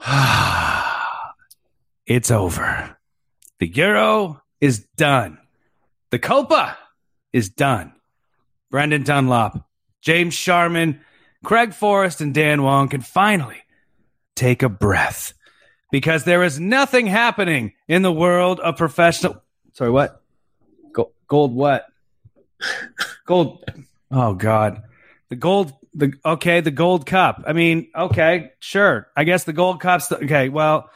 it's over. The Euro is done. The Copa is done. Brendan Dunlop, James Sharman, Craig Forrest, and Dan Wong can finally take a breath because there is nothing happening in the world of professional. Sorry, what? Gold, gold what? Gold. Oh, God. The gold. The okay, the gold cup. I mean, okay, sure. I guess the gold cup's the, okay. Well,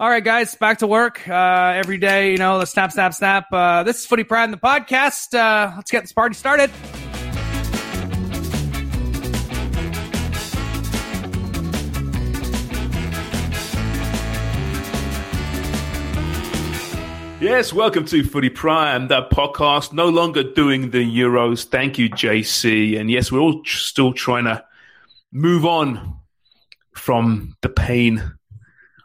all right, guys, back to work. Uh, every day, you know, the snap, snap, snap. Uh, this is Footy Prime in the podcast. Uh, let's get this party started. Yes, welcome to Footy Prime, the podcast no longer doing the Euros. Thank you, JC. And yes, we're all still trying to move on from the pain,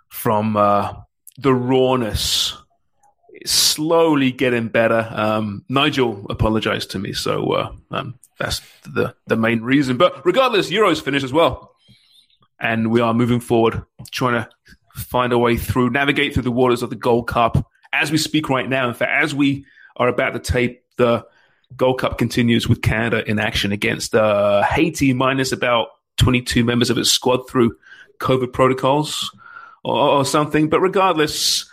from uh, the rawness. It's slowly getting better. Um, Nigel apologized to me, so uh, um, that's the, the main reason. But regardless, Euros finished as well. And we are moving forward, trying to find a way through, navigate through the waters of the Gold Cup as we speak right now. In fact, as we are about to tape, the Gold Cup continues with Canada in action against uh, Haiti, minus about 22 members of its squad through COVID protocols or, or something. But regardless,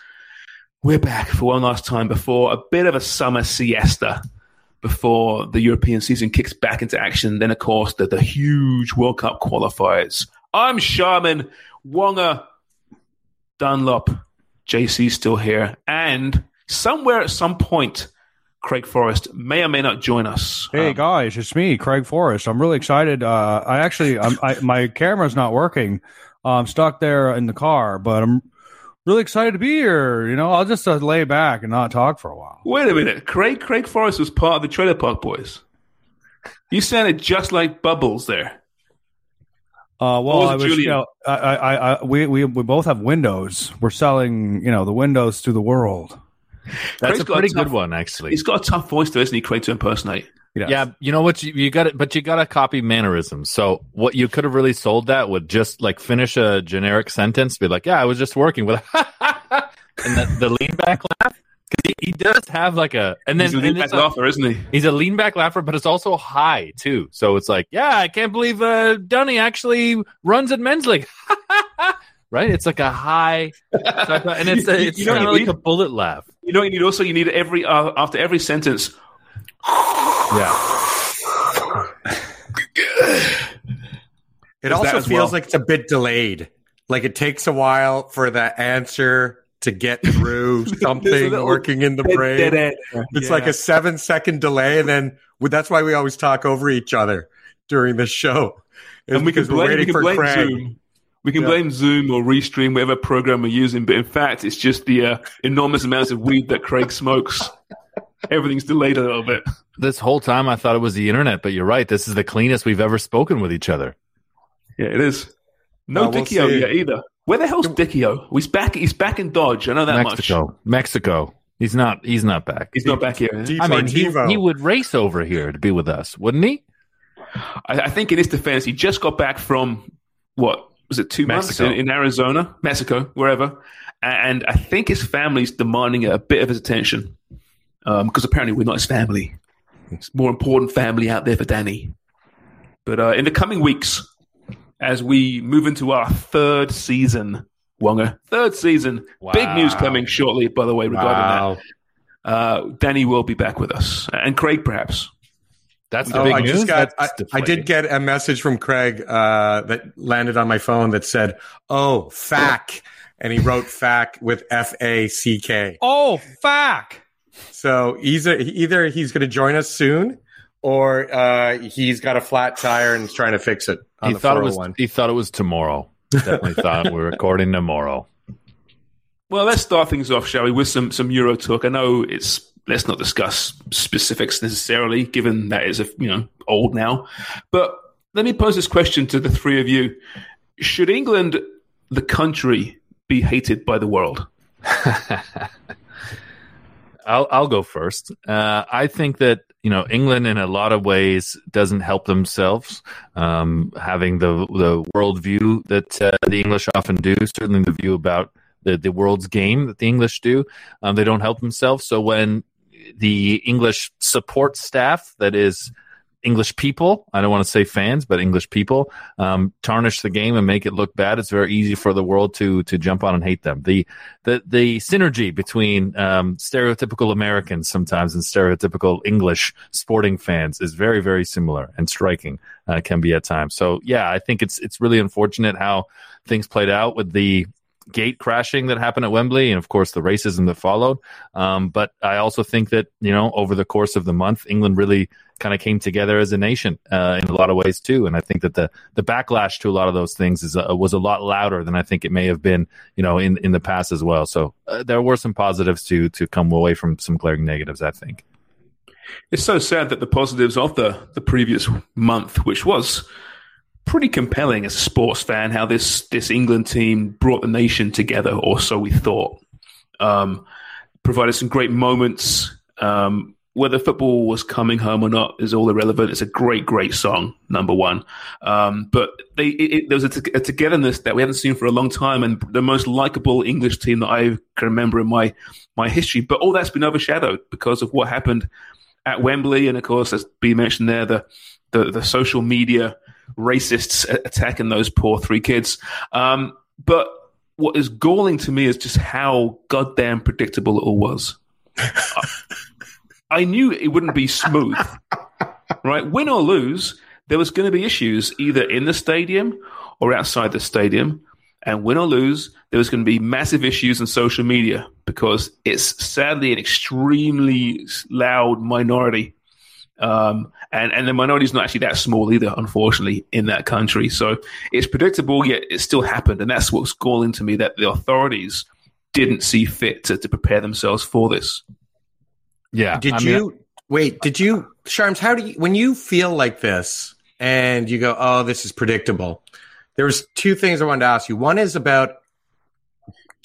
we're back for one last time before a bit of a summer siesta before the European season kicks back into action. Then, of course, the, the huge World Cup qualifiers. I'm Sharman, Wonga, Dunlop, JC's still here, and somewhere at some point, Craig Forrest may or may not join us. Hey Um, guys, it's me, Craig Forrest. I'm really excited. Uh, I actually, I'm, I, my camera's not working. I'm stuck there in the car, but I'm really excited to be here. You know, I'll just uh, lay back and not talk for a while. wait a minute, Craig Craig Forrest was part of the Trailer Park Boys. You sounded just like Bubbles there. Uh, well, was I was, Julian? you know, I, I, I, we, we, we both have windows. We're selling, you know, the windows to the world. That's Craig's a got pretty tough- good one, actually. He's got a tough voice, though, isn't he, Craig, to impersonate? Yes. Yeah, you know what? You, you got it, but you got to copy mannerisms. So what you could have really sold that would just like finish a generic sentence, be like, "Yeah, I was just working with," and the, the lean back laugh because he, he does have like a, and then He's a lean back it's a- laugher, isn't he? He's a lean back laugher, but it's also high too. So it's like, yeah, I can't believe uh, Dunny actually runs at men's league. right? It's like a high, and it's a, You- it's you know kind of you like a bullet laugh. You know what you need also? You need every, uh, after every sentence, Yeah. It Is also feels well? like it's a bit delayed. Like it takes a while for the answer to get through something working in the brain. dead end. It's like a seven second delay, and then well, that's why we always talk over each other during the show. And we can because we're blame, we can for blame Craig. Zoom. We can Yeah. blame Zoom or Restream, whatever program we're using, but in fact, it's just the uh, enormous amounts of weed that Craig smokes. Everything's delayed a little bit. This whole time I thought it was the internet, but you're right. This is the cleanest we've ever spoken with each other. Yeah, it is. No Uh, we'll Dickie-O yet either. Where the hell's Dickie-O? He's back. He's back in Dodge. I know that Mexico. much. Mexico. He's not he's not back. He's not back here. is he? Deep I mean, he, he would race over here to be with us, wouldn't he? I, I think in his defense, he just got back from what was it two Mexico. months in, in Arizona, Mexico, wherever, and I think his family's demanding a bit of his attention because apparently we're not his family. It's more important family out there for Danny. But uh, in the coming weeks, as we move into our third season. Wonger, third season. Wow. Big news coming shortly, by the way, regarding Wow. that. Uh, Danny will be back with us, and Craig perhaps. That's the Oh, big I news. just got. I, I did get a message from Craig uh, that landed on my phone that said, "Oh, fac," and he wrote "fac" with F A C K. Oh, fuck. So either either he's going to join us soon, or uh, he's got a flat tire and is trying to fix it on He the thought it was. He thought it was tomorrow. Definitely thought we're recording tomorrow. Well, let's start things off, shall we, with some some Euro talk. I know it's let's not discuss specifics necessarily, given that it's a you know old now. But let me pose this question to the three of you: Should England, the country, be hated by the world? I'll I'll go first. Uh, I think that you know England in a lot of ways doesn't help themselves um, having the the worldview that uh, the English often do. Certainly, the view about the the world's game that the English do. Um, they don't help themselves. So when the English support staff, that is English people, I don't want to say fans, but English people, um, tarnish the game and make it look bad. It's very easy for the world to to jump on and hate them. The the the synergy between um, stereotypical Americans sometimes and stereotypical English sporting fans is very very similar and striking. Uh, can be at times. So yeah, I think it's it's really unfortunate how things played out with the gate crashing that happened at Wembley, and of course the racism that followed. Um, but I also think that you know over the course of the month, England really kind of came together as a nation uh, in a lot of ways too. And I think that the the backlash to a lot of those things is uh, was a lot louder than I think it may have been, you know, in in the past as well. So uh, there were some positives to to come away from some glaring negatives. I think. It's so sad that the positives of the the previous month, which was pretty compelling as a sports fan, how this this England team brought the nation together, or so we thought. Um, provided some great moments. Um, whether football was coming home or not is all irrelevant. It's a great, great song, number one. Um, but they, it, it, there was a, t- a togetherness that we hadn't seen for a long time, and the most likable English team that I can remember in my my history. But all that's been overshadowed because of what happened at Wembley, and of course, as B mentioned there, the the, the social media racists attacking those poor three kids. Um, but what is galling to me is just how goddamn predictable it all was. I, knew it wouldn't be smooth, right? Win or lose, there was going to be issues either in the stadium or outside the stadium. And win or lose, there was going to be massive issues in social media because it's sadly an extremely loud minority. Um, and, and the minority is not actually that small either, unfortunately, in that country. So it's predictable, yet it still happened. And that's what's galling to me that the authorities didn't see fit to, to prepare themselves for this. Yeah. Did I mean, you wait? Did you, Sharms? How do you when you feel like this and you go, "Oh, this is predictable"? There's two things I wanted to ask you. One is about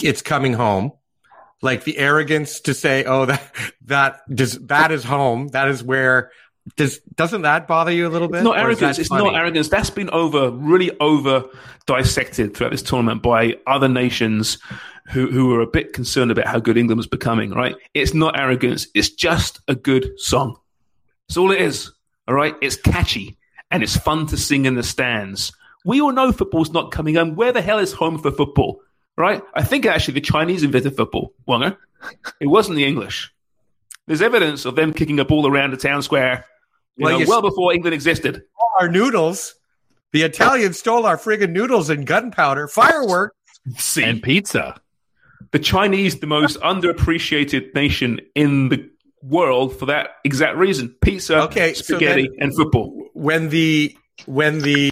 it's coming home, like the arrogance to say, "Oh, that that does that is home. That is where." Does doesn't that bother you a little bit? It's not arrogance. It's funny? not arrogance. That's been over, really over dissected throughout this tournament by other nations who, who are a bit concerned about how good England was becoming, right? It's not arrogance. It's just a good song. That's all it is. All right. It's catchy and it's fun to sing in the stands. We all know football's not coming home. Where the hell is home for football? Right? I think actually the Chinese invented football, Wonger. It wasn't the English. There's evidence of them kicking a ball around the town square, you Well, know, you well s- before England existed. our noodles. The Italians stole our friggin' noodles and gunpowder, fireworks. See, and pizza. The Chinese, the most underappreciated nation in the world for that exact reason: pizza, Okay, so spaghetti, then- and football. when the when the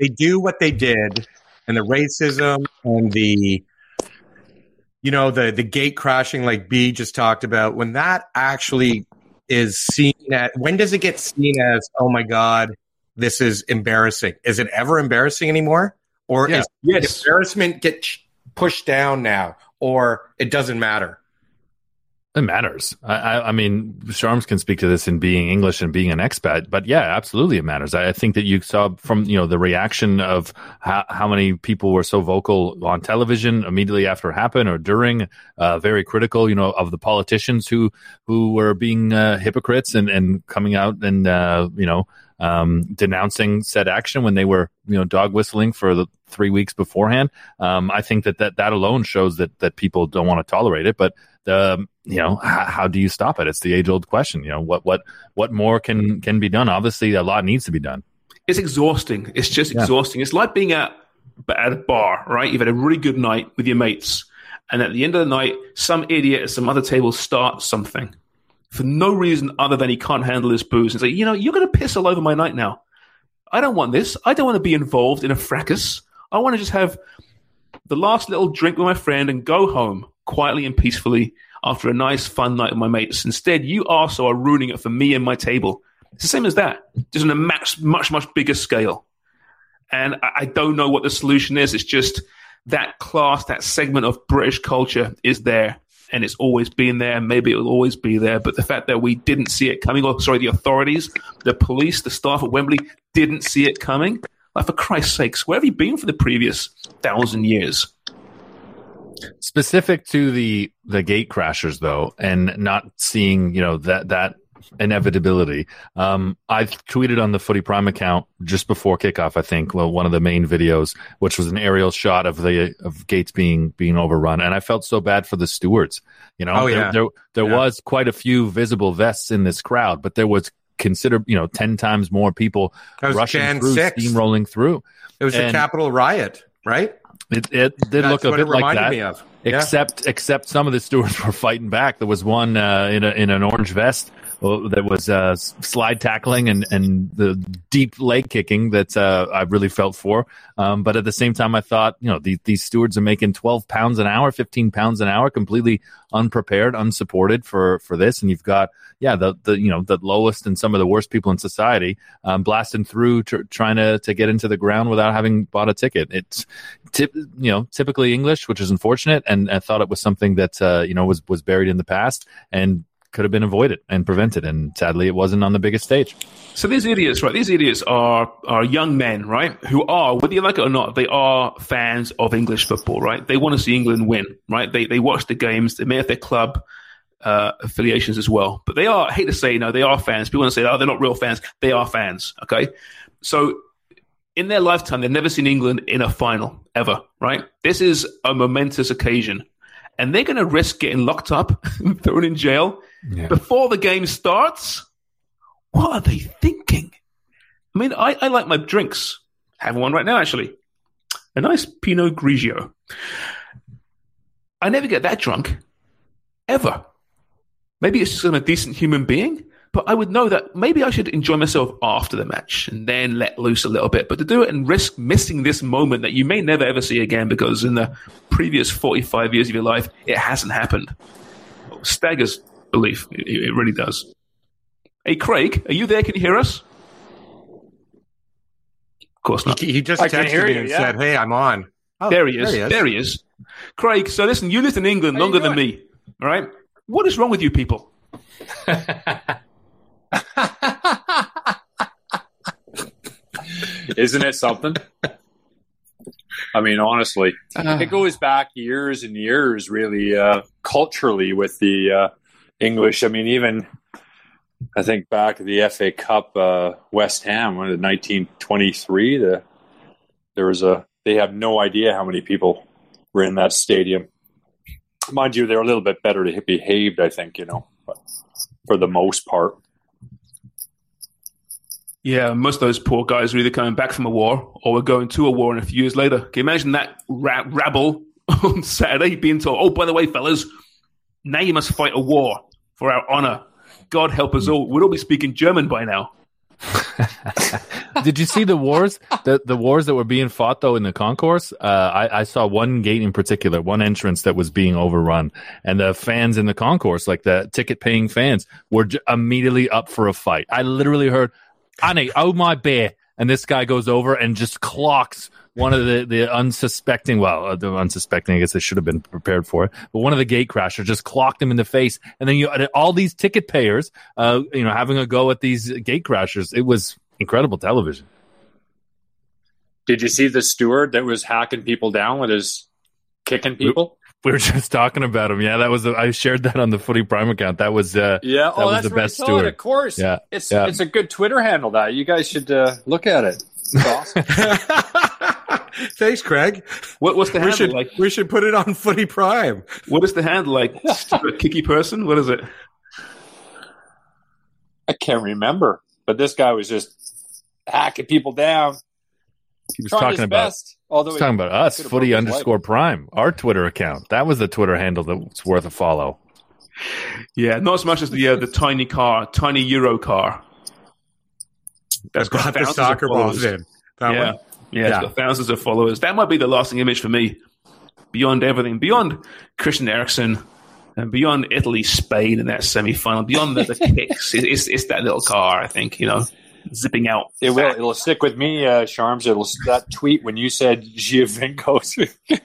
they do what they did and the racism and the you know the the gate crashing like B just talked about when that actually is seen at when does it get seen as oh my god this is embarrassing is it ever embarrassing anymore or Yeah. is Yes, embarrassment get pushed down now or it doesn't matter It matters. I, I, I mean, Sharms can speak to this in being English and being an expat, but yeah, absolutely, it matters. I, I think that you saw from you know the reaction of how, how many people were so vocal on television immediately after it happened or during, uh, very critical, you know, of the politicians who who were being uh, hypocrites and and coming out and uh, you know um, denouncing said action when they were you know dog whistling for the three weeks beforehand. Um, I think that, that that alone shows that that people don't want to tolerate it, but the you know how, how do you stop it? It's the age old question. You know what what what more can can be done? Obviously, a lot needs to be done. It's exhausting. It's just Yeah. exhausting. It's like being at at a bar, right? You've had a really good night with your mates, and at the end of the night, some idiot at some other table starts something for no reason other than he can't handle his booze. And say, you know, you're going to piss all over my night now. I don't want this. I don't want to be involved in a fracas. I want to just have the last little drink with my friend and go home quietly and peacefully after a nice, fun night with my mates. Instead, you also are ruining it for me and my table. It's the same as that, just on a much, much, much bigger scale. And I, I don't know what the solution is. It's just that class, that segment of British culture is there. And it's always been there. and Maybe it will always be there. But the fact that we didn't see it coming, or sorry, the authorities, the police, the staff at Wembley didn't see it coming. Like, for Christ's sakes, where have you been for the previous thousand years? specific to the the gate crashers though and not seeing you know that that inevitability um i tweeted on the footy prime account just before kickoff i think well one of the main videos which was an aerial shot of the of gates being being overrun and i felt so bad for the stewards you know Oh, there yeah. there, there Yeah. was quite a few visible vests in this crowd but there was consider you know 10 times more people rushing Jan through 6. steamrolling through It was a capital riot, right? it, it did That's look a bit it like that. Yeah. except except some of the stewards were fighting back. There was one uh, in a, in an orange vest that was uh, slide tackling and and the deep leg kicking that uh, I really felt for. Um, but at the same time, I thought you know these these stewards are making twelve pounds an hour, fifteen pounds an hour, completely unprepared, unsupported for for this, and you've got yeah the the you know the lowest and some of the worst people in society um, blasting through tr- trying to to get into the ground without having bought a ticket. It's tip, you know typically English, which is unfortunate, and I thought it was something that uh, you know was was buried in the past and could have been avoided and prevented, and sadly it wasn't on the biggest stage. So these idiots, right? These idiots are are young men, right? Who are, whether you like it or not, they are fans of English football, right? They want to see England win, right? They they watch the games. They may have their club uh, affiliations as well, but they are. I hate to say, no, they are fans. People want to say, oh, they're not real fans. They are fans. Okay, so in their lifetime, they've never seen England in a final ever, right? This is a momentous occasion. And they're going to risk getting locked up, thrown in jail before the game starts? What are they thinking? I mean, I, I like my drinks. Having one right now, actually. A nice Pinot Grigio. I never get that drunk. Ever. Maybe it's just I'm a decent human being, but I would know that maybe I should enjoy myself after the match and then let loose a little bit. But to do it and risk missing this moment that you may never ever see again because in the previous 45 years of your life, it hasn't happened. Staggers belief. It, it really does. Hey, Craig, are you there? Can you hear us? Of course not. He, he just I texted me you, and yeah. said, "Hey, I'm on." Oh, there he is. There he is. Craig, so listen, you lived in England How longer than me. All right? What is wrong with you people? Isn't it something? I mean, honestly, it goes back years and years, really, uh, culturally with the uh, English. I mean, even I think back to the FA Cup, uh, West Ham, when in 1923, the there was a they have no idea how many people were in that stadium. Mind you, they're a little bit better behaved, I think, you know, for the most part. Yeah, most of those poor guys are either coming back from a war or we're going to a war in a few years later. Can you imagine that ra- rabble on Saturday being told, oh, by the way, fellas, now you must fight a war for our honor. God help us all. We'd all be speaking German by now. Did you see the wars? The the wars that were being fought though in the concourse. Uh, I, I saw one gate in particular, one entrance that was being overrun, and the fans in the concourse, like the ticket paying fans, were j- immediately up for a fight. I literally heard, "Annie, oh my bear!" And this guy goes over and just clocks one of the, the unsuspecting, well, uh, the unsuspecting, I guess they should have been prepared for it, but one of the gate crashers just clocked him in the face. And then you all these ticket payers, uh, you know, having a go at these gate crashers. It was incredible television. Did you see the steward that was hacking people down with his kicking people? We were just talking about him. Yeah, that was. I shared that on the Footy Prime account. That was. Uh, Yeah, that oh, was that's the best steward. Of course, Yeah, it's yeah. it's a good Twitter handle. That you guys should uh, look at it. It's awesome. Thanks, Craig. What, what's the We handle should like? we should put it on Footy Prime. What is the handle like? Stupid kicky person? What is it? I can't remember, but this guy was just hacking people down. He was talking his about. best. Although He's talking about us, footy broke his underscore prime, our Twitter account. That was the Twitter handle that's worth a follow. Yeah, not as much as the uh, the tiny car, tiny Euro car. That's got the soccer balls followers. in. That yeah, one. Yeah, it's Yeah. got thousands of followers. That might be the lasting image for me. Beyond everything, beyond Christian Eriksen, and beyond Italy, Spain in that semi final, beyond the, the kicks, it, it's it's that little car. I think you know, zipping out. It will. It'll stick with me, uh, Sharms. It'll that tweet when you said Giovinco's.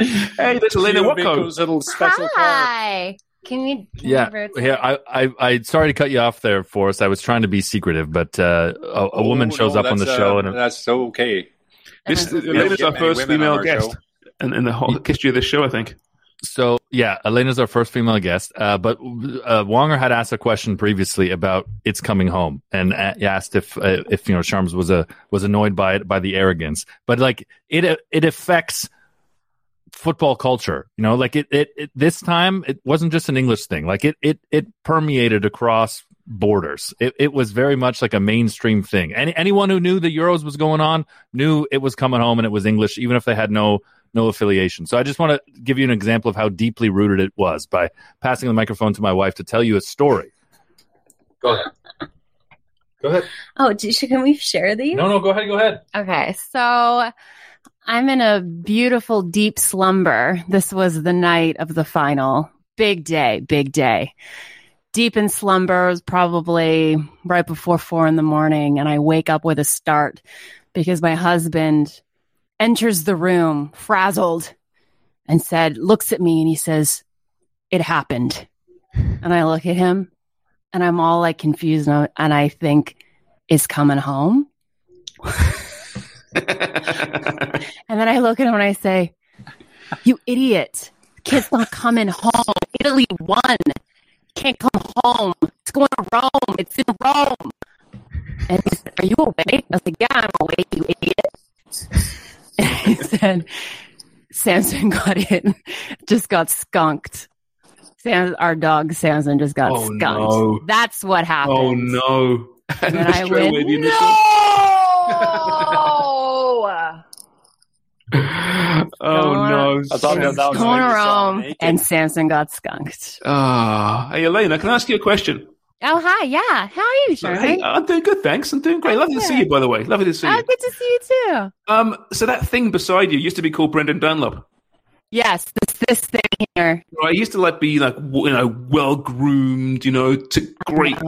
Hey, there's Elena Watko. Giovinco's little special car. Hi. Can you? Can Yeah, you rotate? yeah. I, I, I, sorry to cut you off there, Forrest. I was trying to be secretive, but uh, a, a woman Oh, shows no, up on the that's, show, uh, and that's so okay. This Uh-huh. Elena's our first female our guest, show. and in the whole history of the show, I think. So yeah, Elena's our first female guest. Uh, but uh, Wonger had asked a question previously about it's coming home, and a- asked if uh, if you know Sharms was a was annoyed by it by the arrogance. But like it it affects football culture. You know, like it, it, it this time it wasn't just an English thing. Like it it it permeated across borders. It, it was very much like a mainstream thing. Any, anyone who knew the Euros was going on knew it was coming home and it was English, even if they had no no affiliation. So I just want to give you an example of how deeply rooted it was by passing the microphone to my wife to tell you a story. Go ahead. Go ahead. Oh, can we share these? No, no, go ahead. Go ahead. Okay, so I'm in a beautiful deep slumber. This was the night of the final. Big day, big day. Deep in slumber, was probably right before four in the morning, and I wake up with a start because my husband enters the room frazzled and said, looks at me and he says, It happened. And I look at him and I'm all like confused and I think, Is coming home? And then I look at him and I say, You idiot. Kid's not coming home. Italy won. Can't come home. It's going to Rome. It's in Rome. And he said, Are you awake? I was like, Yeah, I'm awake, you idiot. And he said, Samson got it. Just got skunked. Sam, our dog Samson just got Oh, skunked. no. That's what oh, happened. Oh no! And then I went, away the initial- No! Oh no! I thought that, that was going when to you Rome, and Samson got skunked. Ah, hey Elena, can I ask you a question? Oh, hi. Yeah. How are you, Sharman? Hey, I'm doing good, thanks. I'm doing great. Lovely to see you, by the way. Lovely to see oh, you. good to see you too. Um, so that thing beside you used to be called Brendan Dunlop. Yes, this this thing here. I used to like be like you know well groomed, you know, took great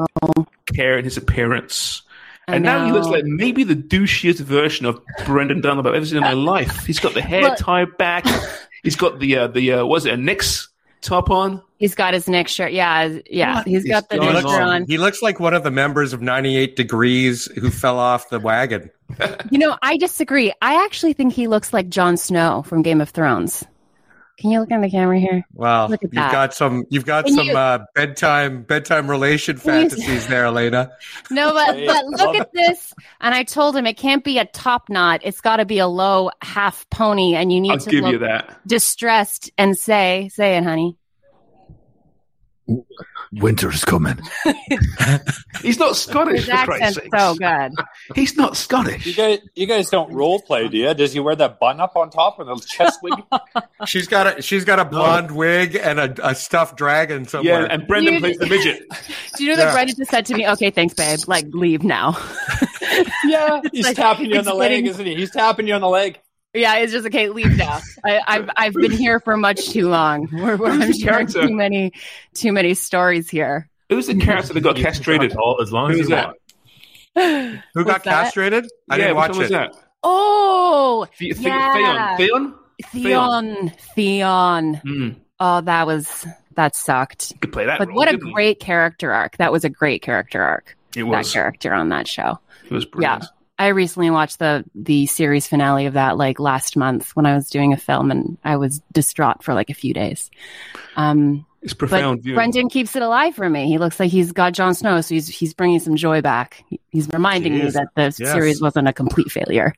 care in his appearance. I And now he looks like maybe the douchiest version of Brendan Dunlop I've ever seen in my life. He's got the hair Well- tied back. He's got the uh, the uh, was it a Knicks top on? He's got his Nick shirt. Yeah, yeah. What he's is got the going He shirt on. he looks like one of the members of 98 Degrees who fell off the wagon. You know, I disagree. I actually think he looks like Jon Snow from Game of Thrones. Can you look on the camera here? Wow, Look at you've that. got some you've got When some you- uh, bedtime bedtime relation When you- fantasies there, Elena. No, but but look at this. And I told him it can't be a top knot. It's got to be a low half pony, and you need I'll to give look you that. distressed and say, "Say it, honey." Winter's coming. He's not Scottish His for accent's so good. He's not You Scottish. guys, you guys don't role play, do you? Does he wear that bun up on top with a chest wig? She's got a she's got a blonde wig and a, a stuffed dragon somewhere. Yeah, and Brendan You- plays the midget. Do you know Yeah. that Brendan just said to me, "Okay, thanks, babe. Like, leave now." yeah, he's like- tapping you on the leg, getting- isn't he? He's tapping you on the leg. Yeah, it's just okay. Leave now. I, I've I've been here for much too long. We're, we're I'm sharing character? too many too many stories here. Who's the character that got castrated? All as long as Who's you that? want. Who got that? castrated? I yeah, didn't watch it. that? Oh, The- the- yeah. Theon? Theon? Theon. Theon. Mm, Oh, that was that sucked. could play that But role, what a couldn't he? great character arc. That was a great character arc. It was That character on that show. It was brilliant. Yeah. I recently watched the the series finale of that like last month when I was doing a film and I was distraught for like a few days. Um It's but profound viewing. Brendan keeps it alive for me. He looks like he's got Jon Snow, so he's he's bringing some joy back. He's reminding me that the Yes. series wasn't a complete failure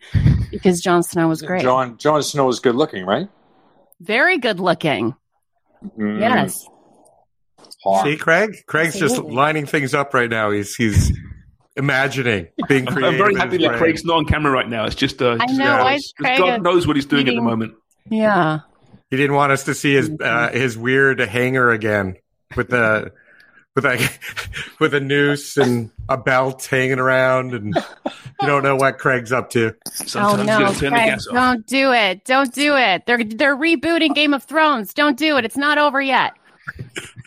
because Jon Snow was great, John Jon Snow is good looking, right? very good looking. Mm, Yes, hot. See, Craig? Craig's just lining things up right now. He's he's imagining, being I'm, creative. I'm very happy that brain. Craig's not on camera right now. It's just, uh, I know, why it's- Craig God knows what he's doing at the moment. yeah. He didn't want us to see his uh, his weird hanger again with the with a with a noose and a belt hanging around, and you don't know what Craig's up to. Sometimes oh no, gotta turn the Craig, gas off. don't do it! Don't do it! They're they're rebooting Game of Thrones. Don't do it. It's not over yet.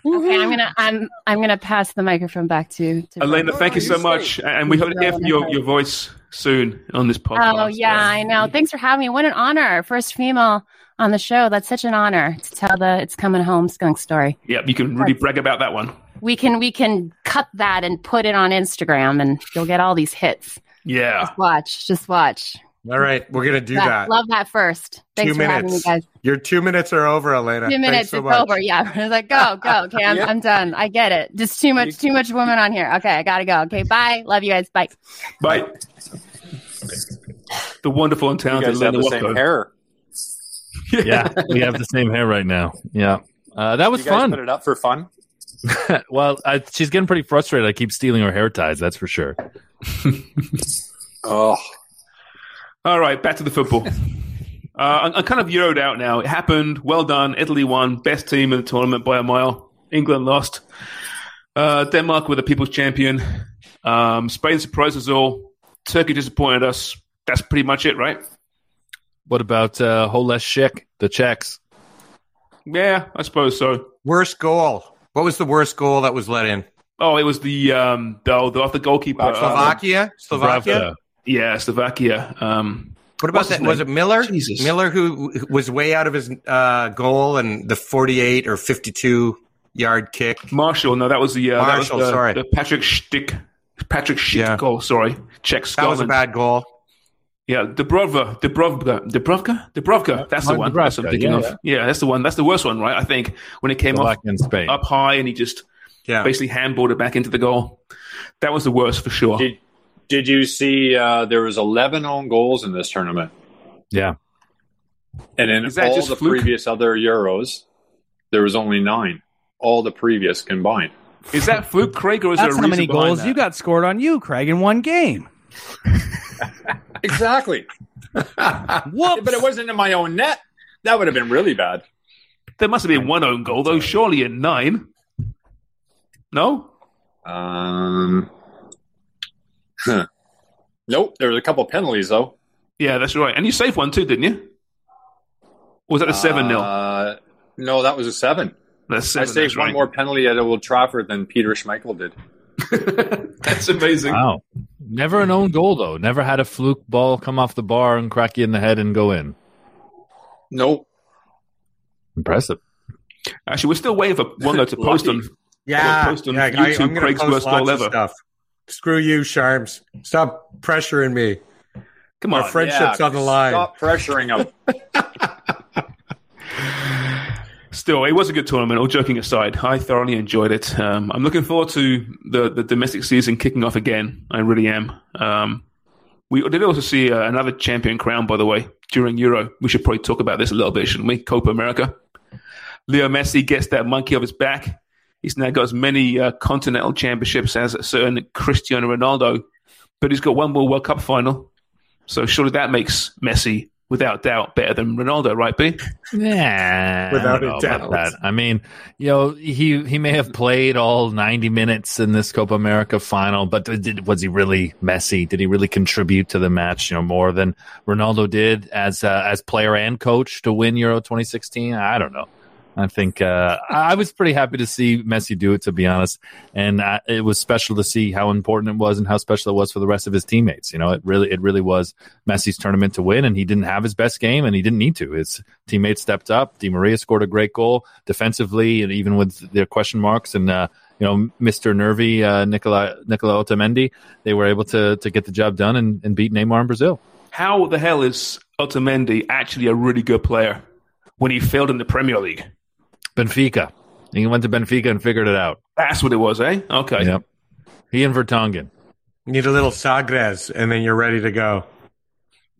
Okay, I'm gonna I'm I'm gonna pass the microphone back to, to Elena, Brendan. thank you so much, and we hope to hear from your, your voice soon on this podcast. Oh yeah, I know. Thanks for having me. What an honor. First female on the show. That's such an honor to tell the it's coming home skunk story. Yep, you can really brag about that one. We can we can cut that and put it on Instagram and you'll get all these hits. Yeah. Just watch, just watch. All right, we're gonna do That- that. Love that first. Thanks two for having me, minutes. guys. Your two minutes are over, Elena. Two minutes, so it's much. over. Yeah, I was like, go, go. Okay, I'm, Yeah. I'm done. I get it. Just too much, too much women on here. Okay, I gotta go. Okay, bye. Love you guys. Bye. Bye. The wonderful and You talented guys have Elena the same Watko. hair. Yeah, we have the same hair right now. Yeah, uh, that was You guys fun. put it up for fun. well, I, she's getting pretty frustrated. I keep stealing her hair ties. That's for sure. Oh, All right, back to the football. Uh, I'm, I'm kind of euroed out now. It happened. Well done. Italy won. Best team in the tournament by a mile. England lost. Uh, Denmark were the people's champion. Um, Spain surprised us all. Turkey disappointed us. That's pretty much it, right? What about uh, Holes Schick, the Czechs? Yeah, I suppose so. Worst goal. What was the worst goal that was let in? Oh, it was the um, the, the, the goalkeeper. uh, Slovakia. Slovakia. Dubravka. Yeah, Slovakia. Um, What about that? Was it Miller? Jesus. Miller who who was way out of his uh, goal and the 48 or 52 yard kick. Marshall. No, that was the uh, Marshall, that was the, sorry. the Patrick Stick. Patrick Schick Yeah. goal. Sorry, Czech That was a bad goal. Yeah, Dubravka, Dubravka, Dubravka, Dubravka. That's the Martin one. That's what I'm thinking yeah, of. Yeah, that's the one. That's the worst one, right? I think when it came off Slovakia and Spain. up high and he just Yeah. basically handballed it back into the goal. That was the worst for sure. did did you see? Uh, there was eleven own goals in this tournament, Yeah, and in all just the fluke? previous other Euros, there was only nine. All the previous combined. Is that fluke, Craig, or is That's there how many goals that? you got scored on you, Craig, in one game. Exactly. Whoops. but it wasn't in my own net. That would have been really bad. There must have been one own goal though. Surely in nine. No. Um. Huh. Nope. There was a couple penalties though. Yeah, that's right. And you saved one too, didn't you? Or was that a seven 0 Uh, no, that was a seven. That's I saved that's one right. more penalty at Old Trafford than Peter Schmeichel did. that's amazing. wow. Never an own goal though. Never had a fluke ball come off the bar and crack you in the head and go in. Nope. Impressive. Actually, we're still waiting for one guy to post on. Yeah, post on yeah. YouTube I'm Craig's post worst goal ever. stuff. Screw you, Sharms. Stop pressuring me. Come Our on, friendship's on the line. Stop pressuring him. Still, it was a good tournament. All joking aside, I thoroughly enjoyed it. Um, I'm looking forward to the, the domestic season kicking off again. I really am. Um, we did also see uh, another champion crown, by the way, during Euro. We should probably talk about this a little bit, shouldn't we? Copa America. Leo Messi gets that monkey off his back. He's now got as many uh, continental championships as a certain Cristiano Ronaldo, but he's got one more World Cup final. So surely that makes Messi, without doubt, better than Ronaldo, right, B? Yeah, Without I a don't know about doubt. that. I mean, you know, he he may have played all ninety minutes in this Copa America final, but did, was he really Messi? Did he really contribute to the match? You know, more than Ronaldo did as uh, as player and coach to win Euro 2016? I don't know. I think uh, I was pretty happy to see Messi do it, to be honest, and uh, it was special to see how important it was and how special it was for the rest of his teammates. You know, it really, it really was Messi's tournament to win, and he didn't have his best game, and he didn't need to. His teammates stepped up. Di Maria scored a great goal defensively, and even with their question marks and. Uh, you know, Mr. Nervy, uh, Nicola, Nicola Otamendi, they were able to, to get the job done and, and beat Neymar in Brazil. How the hell is Otamendi actually a really good player when he failed in the Premier League? Benfica. He went to Benfica and figured it out. That's what it was, eh? Okay. Yep. He and Vertonghen. Need a little Sagres, and then you're ready to go.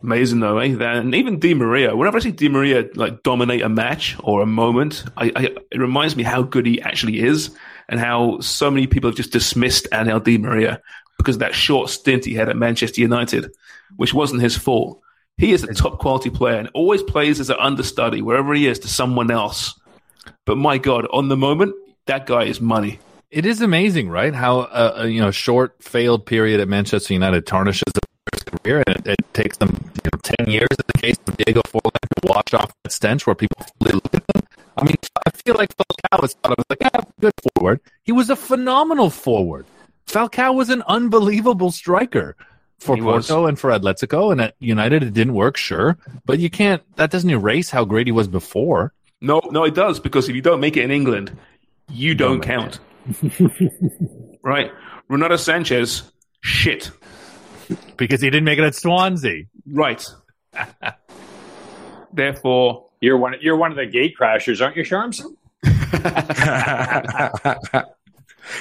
Amazing though, eh? That, and even Di Maria. Whenever I see Di Maria like dominate a match or a moment, I, I, it reminds me how good he actually is, and how so many people have just dismissed Angel Di Maria because of that short stint he had at Manchester United, which wasn't his fault. He is a top quality player and always plays as an understudy wherever he is to someone else. But my God, on the moment, that guy is money. It is amazing, right? How uh, a you know short failed period at Manchester United tarnishes a player's career, and it, it takes them you know, ten years in the case of Diego Forlan to wash off that stench where people really look at them. I mean, I feel like Falcao was thought of was like, yeah, good forward. He was a phenomenal forward. Falcao was an unbelievable striker for He Porto was. and for Atletico, and at United it didn't work, sure, but you can't. That doesn't erase how great he was before. No, no, it does because if you don't make it in England, you don't, count. right? Renato Sanches, shit. Because he didn't make it at Swansea. Right. Therefore, You're one. You're one of the gate crashers, aren't you, Sharms?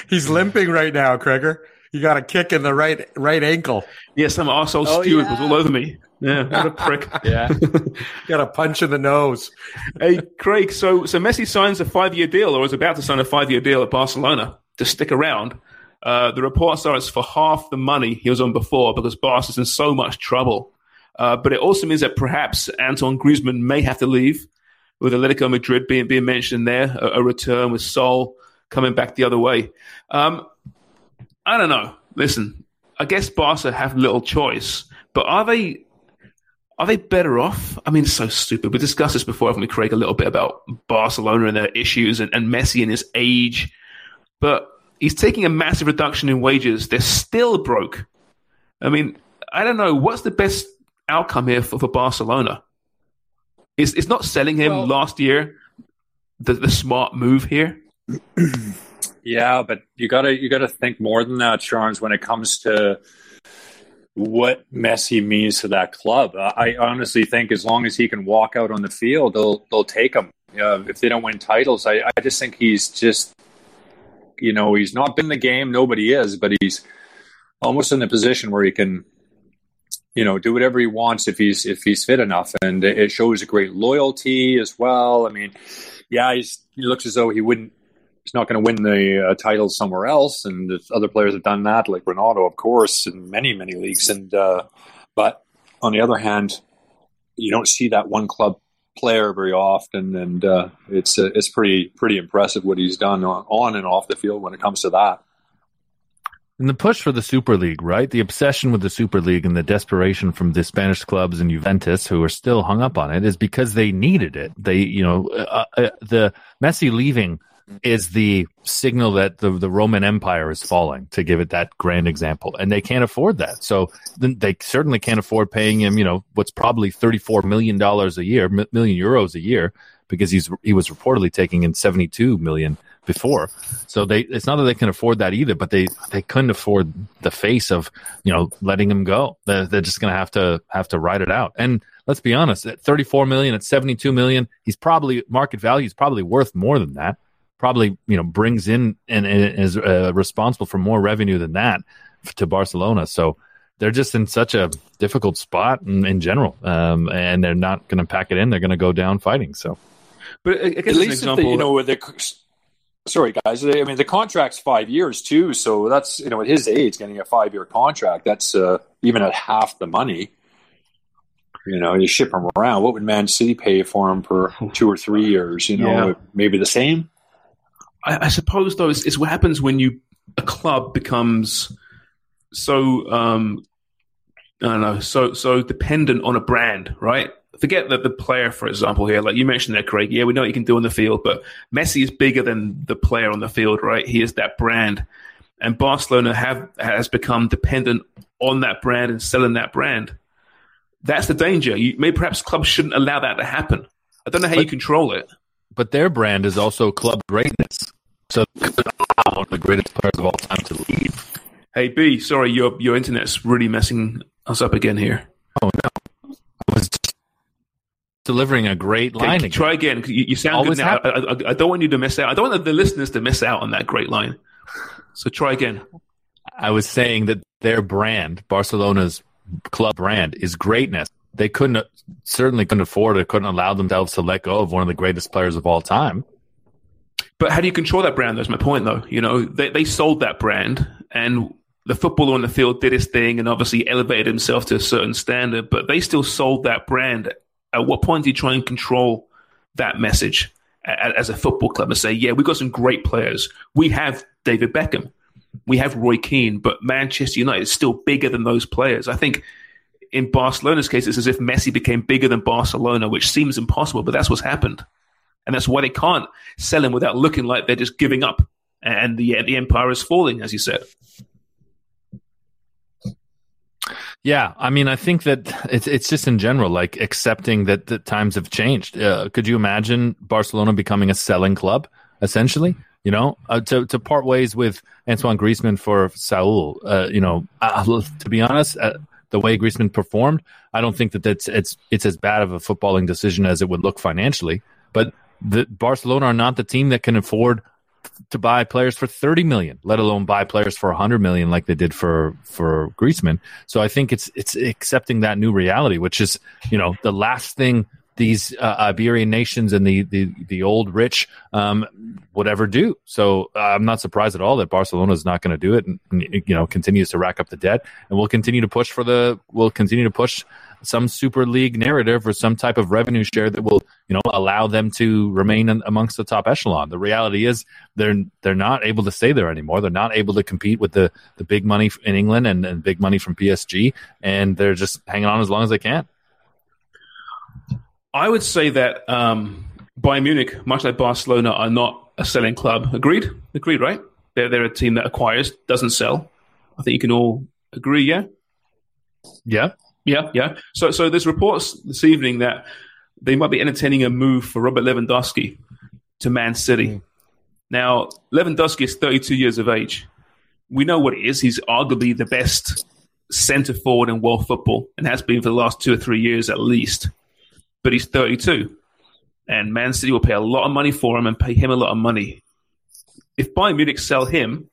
He's limping right now, Kreger. You got a kick in the right right ankle. yeah, some arsehole Oh, steward yeah. was all over me. Yeah, what a prick. Yeah. Got a punch in the nose. hey, Craig, so so Messi signs a five year deal or is about to sign a five year deal at Barcelona to stick around. Uh, the reports are it's for half the money he was on before because Barca's in so much trouble. Uh, but it also means that perhaps Anton Griezmann may have to leave, with Atletico Madrid being being mentioned there, a, a return with Saúl coming back the other way. Um, I don't know. Listen, I guess Barca have little choice, but are they are they better off? I mean, it's so stupid. We discussed this before, haven't we, Craig, a little bit about Barcelona and their issues and, and Messi and his age. But he's taking a massive reduction in wages. They're still broke. I mean, I don't know. What's the best outcome here for, for Barcelona? Is it's not selling him Well- last year the, the smart move here? Yeah, but you gotta you gotta think more than that, Charles, when it comes to what Messi means to that club. I honestly think as long as he can walk out on the field, they'll they'll take him. Uh, if they don't win titles, I, I just think he's just you know he's not been the game. Nobody is, but he's almost in a position where he can you know do whatever he wants if he's if he's fit enough, and it shows a great loyalty as well. I mean, yeah, he looks as though he wouldn't he's not going to win the uh, title somewhere else. And other players have done that, like Ronaldo, of course, in many many leagues. And uh, but on the other hand, you don't see that one club player very often, and uh, it's uh, it's pretty pretty impressive what he's done on, on and off the field when it comes to that. And the push for the Super League, right? The obsession with the Super League and the desperation from the Spanish clubs and Juventus, who are still hung up on it, is because they needed it. They, you know, uh, uh, the Messi leaving is the signal that the, the Roman Empire is falling, to give it that grand example. And they can't afford that. So they certainly can't afford paying him, you know, what's probably $34 million a year, mi- million euros a year, because he's, he was reportedly taking in 72 million before. So they, it's not that they can afford that either, but they, they couldn't afford the face of, you know, letting him go. They're, they're just going to have to, have to ride it out. And let's be honest, at 34 million, at 72 million, he's probably market value is probably worth more than that. Probably, you know, brings in and, and is uh, responsible for more revenue than that to Barcelona. So they're just in such a difficult spot in, in general. Um, and they're not going to pack it in. They're going to go down fighting. So, But I I guess At as an least example, the, you know with the sorry guys, I mean the contract's five years too, so that's you know at his age getting a five year contract, that's uh, even at half the money. You know, you ship him around. What would Man City pay for him for two or three years? You know, Yeah. maybe the same. I, I suppose though, it's, it's what happens when you a club becomes so um, I don't know, so so dependent on a brand, right? forget that the player, for example, here, like you mentioned there, Craig. Yeah, we know what he can do on the field, but Messi is bigger than the player on the field, right? He is that brand, and Barcelona have has become dependent on that brand and selling that brand. That's the danger. You, maybe perhaps clubs shouldn't allow that to happen. I don't know how But- you control it. But their brand is also club greatness. So they could allow one of the greatest players of all time to leave. Hey B, sorry, your your internet's really messing us up again here. Oh no. I was just delivering a great Okay, line c- again. try again. You, you sound Always good now. I, I, I don't want you to miss out. I don't want the listeners to miss out on that great line. So try again. I was saying that their brand, Barcelona's club brand, is greatness. They couldn't certainly couldn't afford it, couldn't allow themselves to let go of one of the greatest players of all time. But how do you control that brand? That's my point, though. You know, they, they sold that brand, and the footballer on the field did his thing, and obviously elevated himself to a certain standard. But they still sold that brand. At what point do you try and control that message as a football club and say, "Yeah, we've got some great players. We have David Beckham, we have Roy Keane, but Manchester United is still bigger than those players." I think in Barcelona's case, it's as if Messi became bigger than Barcelona, which seems impossible, but that's what's happened and that's why they can't sell him without looking like they're just giving up and the the empire is falling, as you said. Yeah, I mean, I think that it's it's just in general like accepting that the times have changed. Uh, could you imagine Barcelona becoming a selling club essentially? You know, uh, to to part ways with Antoine Griezmann for Saúl. Uh, you know, to be honest, uh, the way Griezmann performed, I don't think that that's it's it's as bad of a footballing decision as it would look financially. But the Barcelona are not the team that can afford to buy players for 30 million, let alone buy players for 100 million like they did for for Griezmann. So I think it's it's accepting that new reality, which is you know the last thing these uh, Iberian nations and the the, the old rich um, would ever do. So I'm not surprised at all that Barcelona is not going to do it, and, and you know continues to rack up the debt, and we'll continue to push for the we'll continue to push some super league narrative or some type of revenue share that will you know allow them to remain in, amongst the top echelon. The reality is they're they're not able to stay there anymore. They're not able to compete with the the big money in England and, and big money from PSG, and they're just hanging on as long as they can. I would say that um, Bayern Munich, much like Barcelona, are not a selling club. Agreed? Agreed, right? They're, they're a team that acquires, doesn't sell. I think you can all agree, yeah? Yeah. Yeah, yeah. So, so there's reports this evening that they might be entertaining a move for Robert Lewandowski to Man City. Now, Lewandowski is 32 years of age. We know what he is. He's arguably the best centre forward in world football and has been for the last two or three years at least. But he's 32. And Man City will pay a lot of money for him and pay him a lot of money. If Bayern Munich sell him,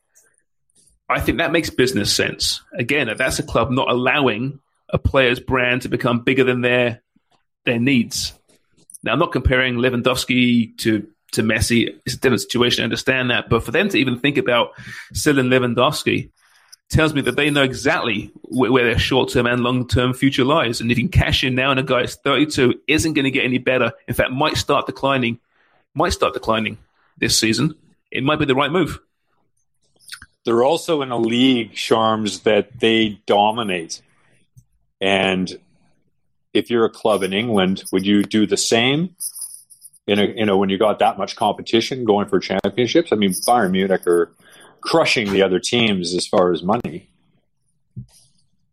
I think that makes business sense. Again, that's a club not allowing a player's brand to become bigger than their their needs. Now, I'm not comparing Lewandowski to to Messi. It's a different situation. I understand that, but for them to even think about selling Lewandowski tells me that they know exactly where, their short term and long term future lies. And if you can cash in now on a guy who's 32, isn't going to get any better. In fact, might start declining. Might start declining this season. It might be the right move. They're also in a league, Sharms, that they dominate. And if you're a club in England, would you do the same? In a, you know, when you got that much competition going for championships, I mean, Bayern Munich are crushing the other teams as far as money.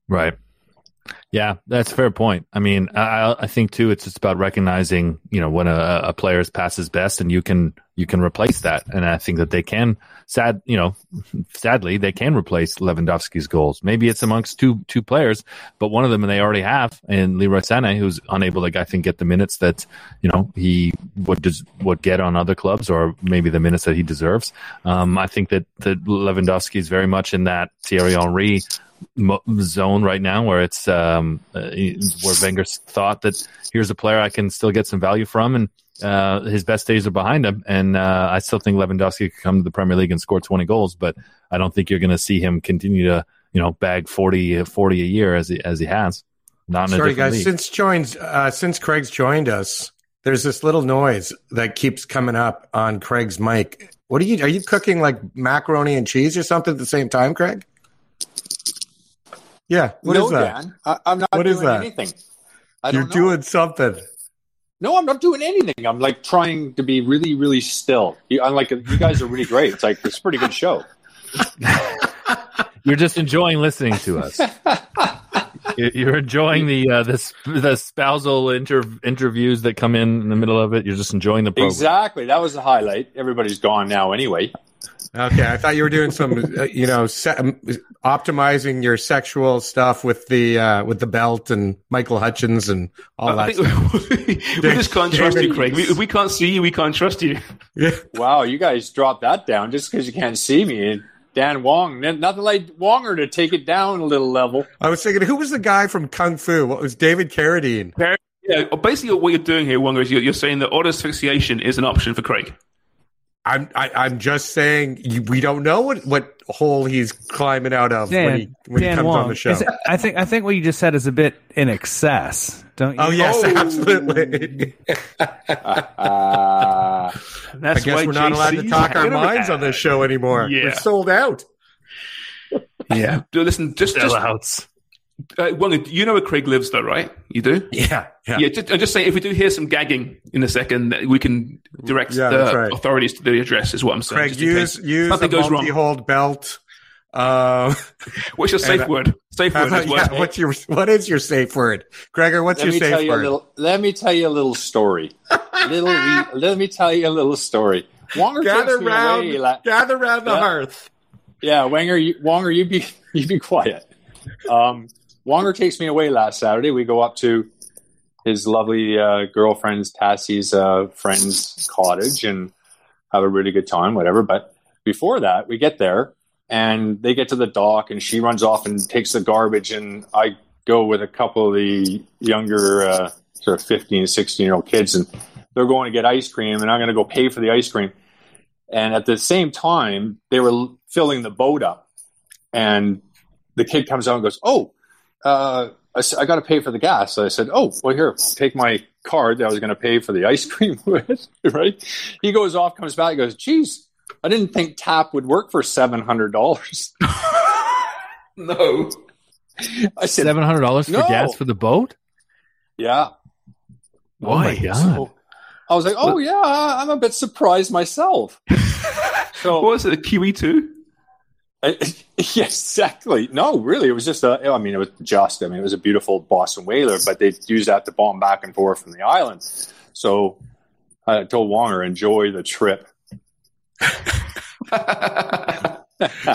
Right. Yeah, that's a fair point. I mean, I, I think too, it's just about recognizing, you know, when a, a player is past his best, and you can you can replace that. And I think that they can. Sad, you know, sadly, they can replace Lewandowski's goals. Maybe it's amongst two two players, but one of them they already have, and Leroy Sané, who's unable to, I think, get the minutes that you know he would des- would get on other clubs, or maybe the minutes that he deserves. Um, I think that that Lewandowski is very much in that Thierry Henry mo- zone right now where it's um, uh, where Wenger thought that here's a player I can still get some value from, and uh, his best days are behind him. And uh, I still think Lewandowski could come to the Premier League and score 20 goals, but I don't think you're going to see him continue to you know bag 40, 40 a year as he as he has. Not Sorry, guys. league. Since joins, uh, since Craig's joined us, there's this little noise that keeps coming up on Craig's mic. What are you? Are you cooking like macaroni and cheese or something at the same time, Craig? Yeah. What is no, that? Dan, I, I'm not What doing is that? anything. I You're don't know. doing something. No, I'm not doing anything. I'm like trying to be really, really still. You, I'm like, you guys are really great. It's like it's a pretty good show. You're just enjoying listening to us. You- You're enjoying the uh, the the spousal inter- interviews that come in in the middle of it. You're just enjoying the program. Exactly. That was the highlight. Everybody's gone now anyway. Okay, I thought you were doing some, uh, you know, se- um, optimizing your sexual stuff with the uh, with the belt and Michael Hutchence and all I that. think stuff. we just can't trust you, Craig. We, if we can't see you, we can't trust you. Yeah. Wow, you guys dropped that down just because you can't see me. Dan Wong, nothing like Wonger to take it down a little level. I was thinking, who was the guy from Kung Fu? What was David Carradine? Yeah, basically, what you're doing here, Wonger, is you're, you're saying that auto asphyxiation is an option for Craig. I'm I, I'm just saying you- we don't know what, what hole he's climbing out of when he when he comes Wong. on the show. It- I think I think what you just said is a bit in excess, don't you? Oh yes, absolutely. Uh, That's I guess why we're not allowed to talk our ahead of minds it. on this show anymore. Yeah. We're sold out. Yeah. Do listen, just just Sellouts. Uh, Wonger, you know where Craig lives, though, right? You do. Yeah, yeah. Yeah, just, I'm just saying, if we do hear some gagging in a second, we can direct Yeah, the right. authorities to the address. Is what I'm saying. Craig, use case use a nothing goes wrong. multi-hold belt. Uh, What's your safe and, uh, word? Safe word is what? yeah, what's your what is your safe word, Gregor? What's let your me tell safe you a word? little. Let me tell you a little story. little. let me tell you a little story. Wonger gather takes me round, away la- gather round the Yeah. hearth. Yeah, Wanger, you, Wonger, you be you be quiet. Um, Wonger takes me away last Saturday. We go up to his lovely uh, girlfriend's Tassie's uh, friend's cottage and have a really good time, whatever. But before that, we get there and they get to the dock, and she runs off and takes the garbage, and I go with a couple of the younger, uh, sort of 15, 16 year old kids, and they're going to get ice cream, and I'm going to go pay for the ice cream. And at the same time, they were filling the boat up. And the kid comes out and goes, Oh, uh, I, s- I got to pay for the gas. So I said, Oh, well, here, take my card that I was going to pay for the ice cream with. right? He goes off, comes back, goes, Geez, I didn't think tap would work for $700. No. I said, Seven hundred dollars for No. gas for the boat. Yeah. Oh my Why? god! So I was like, Oh, yeah, I'm a bit surprised myself. So What was it? A Kiwi two? I, yeah, exactly. No, really, it was just a. I mean, it was just. I mean, it was a beautiful Boston whaler, but they used that to bomb back and forth from the island. So uh, I told Wonger, enjoy the trip.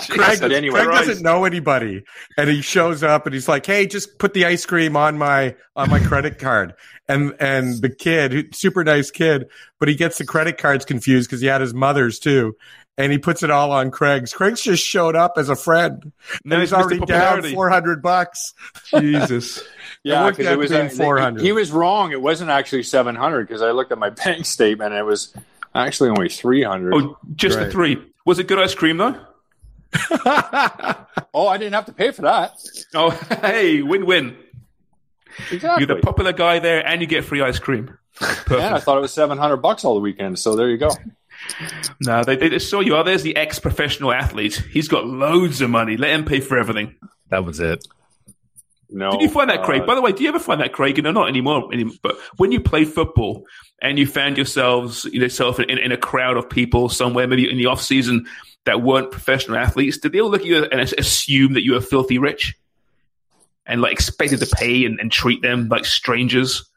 Craig, anyway, Craig doesn't know anybody, and he shows up and he's like, "Hey, just put the ice cream on my on my credit card." And and the kid, super nice kid, but he gets the credit cards confused because he had his mother's too, and he puts it all on Craig's. Craig's just showed up as a friend, Now and he's he's already down four hundred bucks. Jesus. yeah, because out it was to uh, 400. He was wrong. It wasn't actually seven hundred because I looked at my bank statement and it was actually only three hundred. Oh, just the three. Was it good ice cream though? Oh, I didn't have to pay for that. Oh, hey, win-win. Exactly. You're the popular guy there, and you get free ice cream. Perfect. and I thought it was seven hundred bucks all the weekend. So there you go. No, they, they just saw you. Oh, there's the ex-professional athlete. He's got loads of money. Let him pay for everything. That was it. No, Did you find that, Craig? uh, By the way, do you ever find that, Craig? No, not anymore. anymore but when you played football and you found yourselves yourself in, in a crowd of people somewhere, maybe in the off season, that weren't professional athletes, did they all look at you and assume that you were filthy rich and like expected to pay and, and treat them like strangers,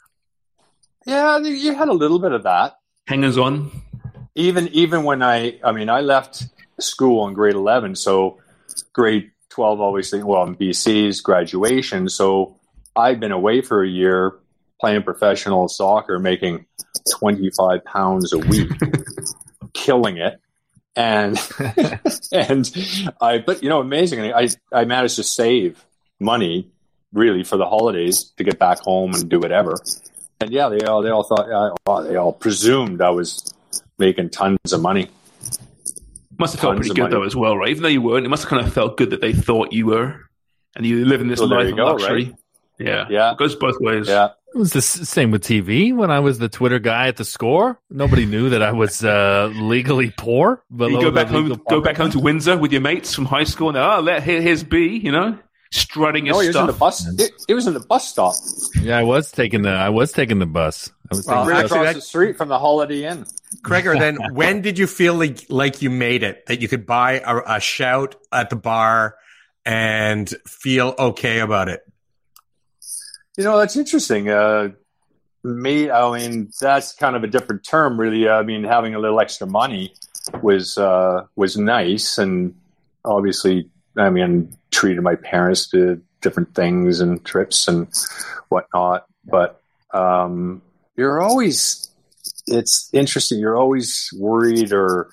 yeah, you had a little bit of that. hangers on? Even even when I I mean I left school in grade eleven, so grade twelve obviously well in BC's graduation, so I'd been away for a year playing professional soccer, making twenty five pounds a week, killing it. And and I but you know amazingly I I managed to save money really for the holidays to get back home and do whatever. And yeah, they all they all thought well, they all presumed I was making tons of money. Must have felt Tons pretty good money. though as well, right? Even though you weren't, it must have kind of felt good that they thought you were, and you live in this Well, life of go, luxury. right? Yeah, Yeah. it goes both ways. Yeah. It was the same with TV. When I was the Twitter guy at the score, nobody knew that I was uh, legally poor. You go back home, legal go back home to Windsor with your mates from high school, and oh, let here, here's B, you know. Strutting No, his he was in the bus. It, it was in the bus stop, Yeah, I was taking the I was taking the bus. I was Well, taking right the bus. actually, across that- the street from the Holiday Inn. Gregor, then when did you feel like, like you made it? That you could buy a, a shout at the bar and feel okay about it? You know, that's interesting. Uh, me, I mean, that's kind of a different term, really. I mean, having a little extra money was uh, was nice, and obviously, I mean, treated my parents to different things and trips and whatnot. But um, you're always, it's interesting. You're always worried or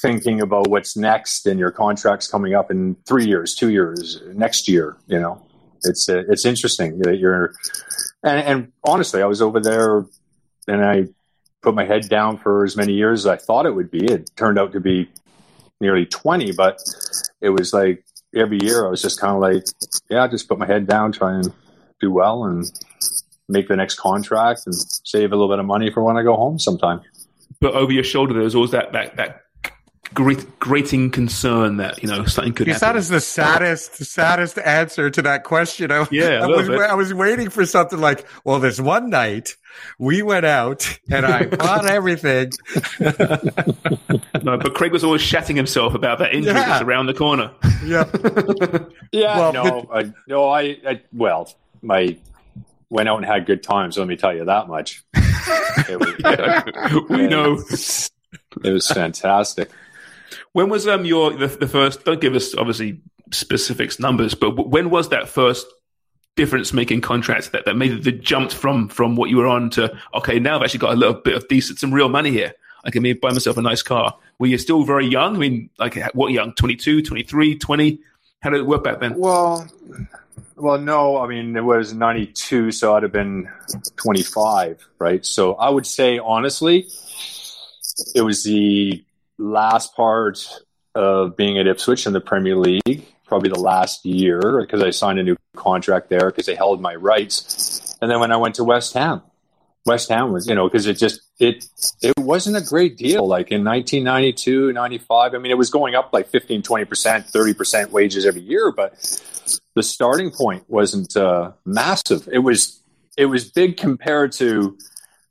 thinking about what's next, and your contract's coming up in three years, two years, next year. You know, it's uh, it's interesting that you're and, and honestly, I was over there and I put my head down for as many years as I thought it would be. It turned out to be nearly 20, but it was like every year I was just kind of like, yeah, I just put my head down, try and do well and make the next contract and save a little bit of money for when I go home sometime. But over your shoulder, there was always that that that great grating concern that you know something could Because that happen. is the saddest, saddest answer to that question. I, Yeah, a I little was, bit. I was waiting for something like, well, this one night we went out and I bought everything. no, but Craig was always shatting himself about that injury Yeah. that's around the corner. yeah. Yeah, Well, no, I, no, I, I, well, my went out and had good times. Let me tell you that much. Was, we know. it was fantastic. When was um your the, the first? Don't give us obviously specifics numbers, but when was that first difference making contract that, that made the jumped from from what you were on to okay now I've actually got a little bit of decent some real money here. I can maybe buy myself a nice car. Were you still very young? I mean, like what young? 22, 23, 20? How did it work back then? Well, well, no, I mean it was ninety two, so I'd have been twenty five, right? So I would say honestly, it was the last part of being at Ipswich in the Premier League, probably the last year because I signed a new contract there because they held my rights, and then when I went to West Ham. West Ham was, you know, because it just it it wasn't a great deal. Like in 1992, 95, I mean, it was going up like 15, 20 percent, 30 percent wages every year, but the starting point wasn't uh, massive. It was it was big compared to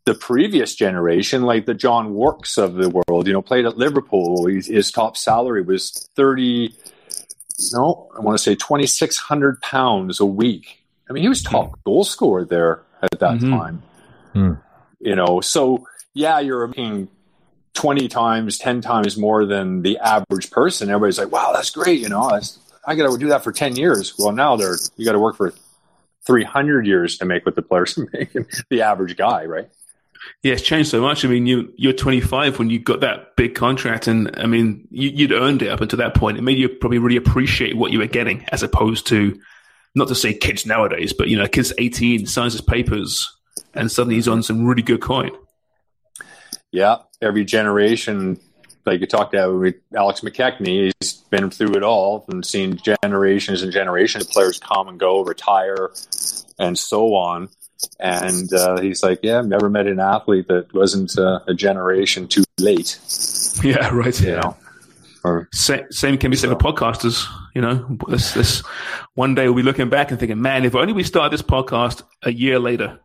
the previous generation, like the John Warks of the world. You know, played at Liverpool. His, his top salary was thirty. No, I want to say twenty six hundred pounds a week. I mean, he was top goal scorer there at that Mhm. time. Hmm. You know, so yeah, you're making 20 times, 10 times more than the average person. Everybody's like, wow, that's great. You know, that's, I got to do that for 10 years. Well, now they're, you got to work for 300 years to make what the players are making, the average guy, right? Yeah, it's changed so much. I mean, you you're 25 when you got that big contract, and I mean, you, you'd earned it up until that point. It made you probably really appreciate what you were getting, as opposed to, not to say kids nowadays, but you know, kids 18 signs his papers, and suddenly he's on some really good coin. Yeah. Every generation, like you talked about Alex McKechnie, he's been through it all and seen generations and generations of players come and go, retire, and so on. And uh, he's like, yeah, I've never met an athlete that wasn't uh, a generation too late. Yeah, right. You know, or Same, same can be said for podcasters. You know, this, this one day we'll be looking back and thinking, man, if only we started this podcast a year later,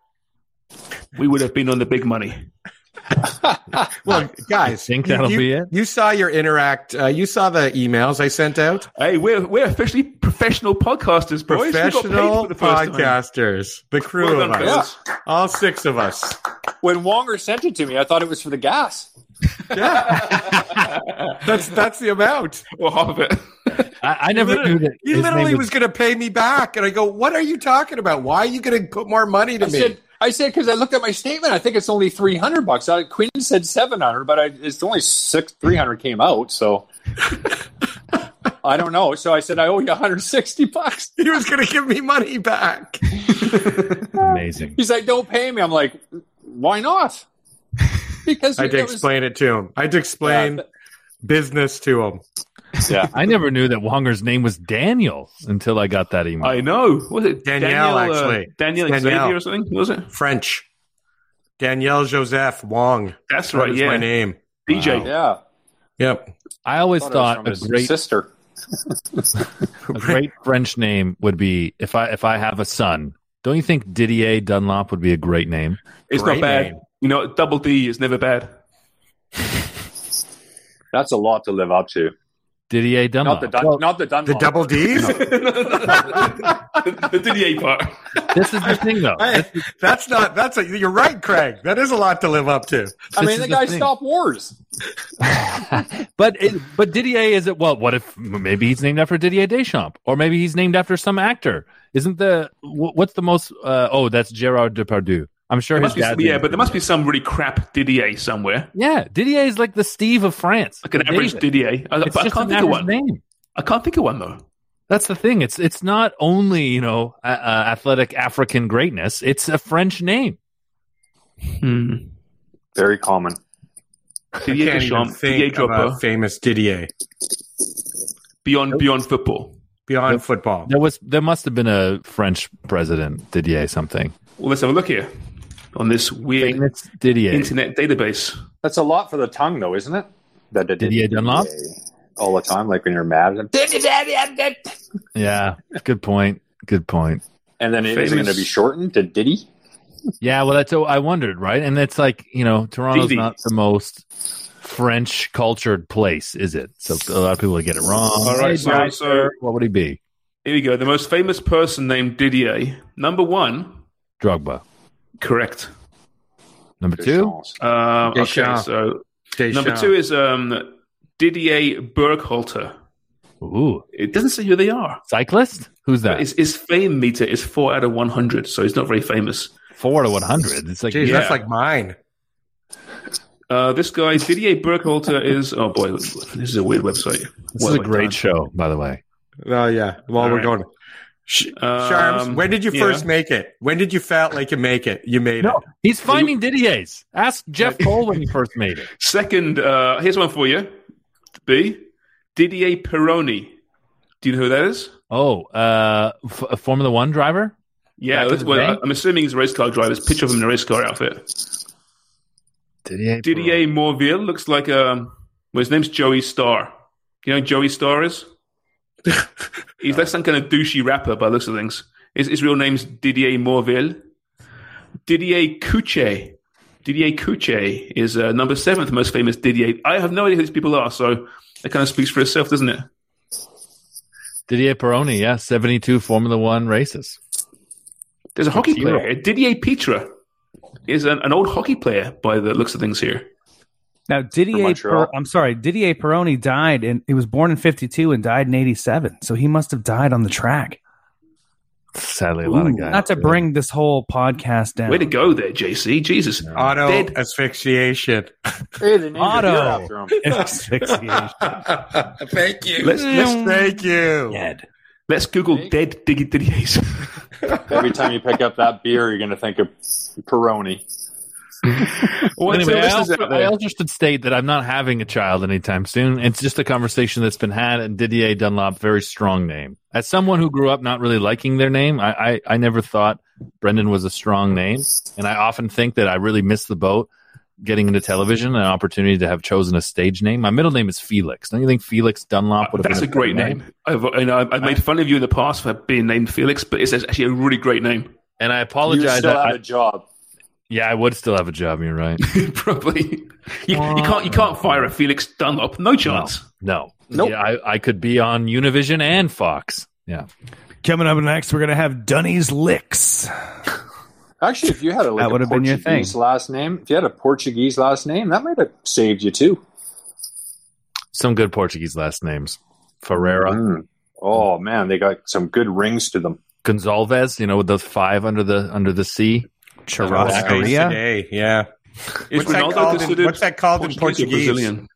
we would have been on the big money. Well, guys, think you- that'll you, be it? You saw your interact. Uh, you saw the emails I sent out. Hey, we're we're officially professional podcasters, boys. We got paid Professional for the first time. podcasters, the crew Well of us, fellas. all six of us. when Wonger sent it to me, I thought it was for the gas. Yeah, that's that's the amount. Well, half of it. I, I never knew that. He literally name was, going to pay me back, and I go, "What are you talking about? Why are you going to put more money to I me?" said, I said because I looked at my statement. I think it's only three hundred bucks. I, Quinn said seven hundred, but I, it's only six. Three hundred came out, so I don't know. So I said I owe you one hundred sixty bucks. he was going to give me money back. amazing. He's like, "Don't pay me." I'm like, "Why not?" Because I had to it was- explain it to him. I had to explain Yeah. business to him. Yeah, I never knew that Wonger's name was Daniel until I got that email. I know. Was it Danielle, Daniel, actually. Uh, Daniel Danielle. Xavier or something? Was it? French. Danielle Joseph Wong. That's right. is Yeah, my name. DJ. yeah. Yep. I always Thought it was thought a great sister. A great French name would be if I if I have a son. Don't you think Didier Dunlop would be a great name? It's Great not bad. name. You know, double D is never bad. That's a lot to live up to. Didier Dunlop. Not the dun- Well, not the Dunlop. The double D's? the, the Didier part. this is the thing, though. Hey, that's not. That's a. You're right, Craig. That is a lot to live up to. I mean, the the guy thing. stopped wars. but it, but Didier is it? Well, what if maybe he's named after Didier Deschamps, or maybe he's named after some actor? Isn't the what's the most? Uh, oh, that's Gerard Depardieu. I'm sure There his must be, dad's yeah, but there must be some really crap Didier somewhere. Yeah, Didier is like the Steve of France, Like an the average David. Didier. I, It's I just can't an think of average one. name. I can't think of one though. That's the thing. It's it's not only you know uh, uh, athletic African greatness. It's a French name. Hmm. Very common. Didier Can't even Deschamps, Didier of a Drogba, famous Didier beyond beyond football. beyond football. There was there must have been a French president Didier something. Well, let's have a look here on this weird Famous Didier. internet database. That's a lot for the tongue, though, isn't it? That that- Didier Dunlop? all the time, like when you're mad, Yeah, good point. Good point. and then is it going to be shortened to Diddy? Yeah, well, that's what I wondered, right? And it's like you know, Toronto's Didi. not the most French cultured place, is it? So a lot of people get it wrong. All right, so- Hey, so- what would he be? Here we go. The most famous person named Didier. Number one, Drogba. Correct. Number two, Deschamps. Um, okay, so Deschamps. number two is um, Didier Burkhalter. ooh, It doesn't say who they are. cyclist. Who's that? His, his fame meter is four out of one hundred, so he's not very famous. Four to one hundred. It's like Jeez, Yeah. that's like mine. Uh, this guy Didier Burkhalter is oh boy, this is a weird website. this What is a great done? show, by the way. Oh yeah. While All we're right. going, Sh- Sharms, Um, when did you yeah. first make it? When did you felt like you make it? You made No, it. he's finding Didier's. Ask Jeff Cole when he first made it. Second, uh, here's one for you. B. Didier Peroni. Do you know who that is? Oh, uh, f- a Formula One driver. Yeah, that's, well. I'm assuming he's a race car driver. There's a picture of him in a race car outfit. Didier. Didier Morville looks like um, well, his name's Joey Starr. You know who Joey Starr is? He's like some kind of douchey rapper by the looks of things. His, his real name's Didier Morville. Didier Couche. Didier Couche is uh, number seventh most famous Didier. I have no idea who these people are, so that kind of speaks for itself, doesn't it? Didier Peroni. Yeah, seventy-two Formula One races. There's a hockey player. Didier Petra is an, an old hockey player by the looks of things here. Now Didier, per, I'm sorry, Didier Peroni died, and he was born in '52 and died in '87. So he must have died on the track. Sadly, a lot of guys. Not to bring this whole podcast down. Way to go there, JC. Jesus. Auto Dead. asphyxiation. Hey, they named Auto. beer after him. Asphyxiation. Thank you. Let's, let's, Thank you. Dead. let's Google dead Diggy Didiers. Every time you pick up that beer, you're going to think of Peroni. Well, anyway, so I this is also, I also should state that I'm not having a child anytime soon. It's just a conversation that's been had, and Didier Dunlop, very strong name. As someone who grew up not really liking their name, I, I, I never thought Brendan was a strong name, and I often think that I really missed the boat getting into television, an opportunity to have chosen a stage name. My middle name is Felix. Don't you think Felix Dunlop would have That's a been great better name. I've, I know, I've made fun of you in the past for being named Felix, but it's actually a really great name. And I You apologize. still I- have a job. Yeah, I would still have a job. You're right. Probably. You, you can't you can't fire a Felix Dunlop. No chance. No. Nope. Yeah, I, I could be on Univision and Fox. Yeah. Coming up next, we're gonna have Dunny's licks. Actually, if you had a, like, That would a have been your Portuguese thing. last name, if you had a Portuguese last name, that might have saved you too. Some good Portuguese last names. Ferreira, Mm. Oh man, they got some good rings to them. Gonzalez, you know, with those five under the under the sea. Churrascaria. Today, yeah. Is What's that, called in, what's that called in Portuguese? Brazilian?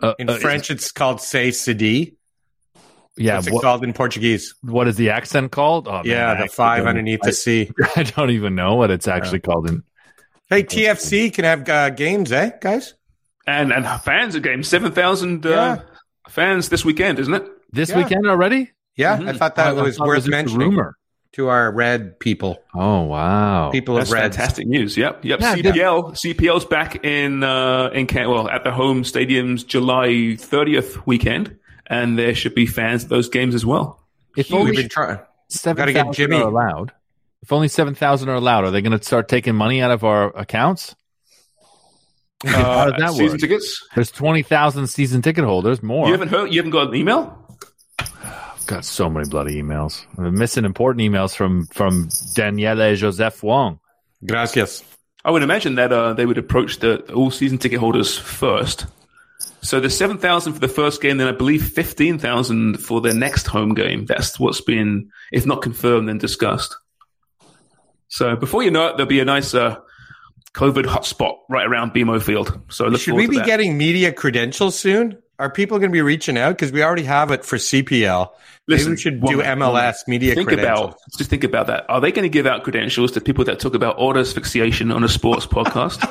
Uh, In uh, French, it's called "say cedi." yeah. What's it What, called in Portuguese? what is the accent called? Oh, yeah, I the actually five don't- underneath the C. I, I don't even know what it's actually called in. Hey, TFC can have uh, games, eh, guys? And and fans of games, seven thousand uh, Yeah. fans this weekend, isn't it? This Yeah. weekend already? Yeah, Mhm. I thought that I was thought it worth just a mentioning rumor. To our red people, Oh wow! people That's of red. fantastic news. Yep, yep. Yeah, good. CPL, CPL's back in uh, in Can- well at the home stadiums July 30th weekend, and there should be fans at those games as well. If We've only been trying. seven Gotta Jimmy. are allowed, if only seven thousand are allowed, are they going to start taking money out of our accounts? How does that Uh, season work? tickets. There's twenty thousand season ticket holders. More. You haven't heard? You haven't got an email? Got so many bloody emails. I'm missing important emails from from Daniele Joseph Wong. Gracias. I would imagine that uh, they would approach the all season ticket holders first. So there's seven thousand for the first game, then I believe fifteen thousand for their next home game. That's what's been, if not confirmed, then discussed. So before you know it, there'll be a nice uh, COVID hotspot right around BMO Field. So look Should forward we to be that. getting media credentials soon? Are people going to be reaching out? Because we already have it for CPL. Maybe we should do woman, MLS media think credentials. about just think about that. Are they going to give out credentials to people that talk about auto asphyxiation on a sports podcast?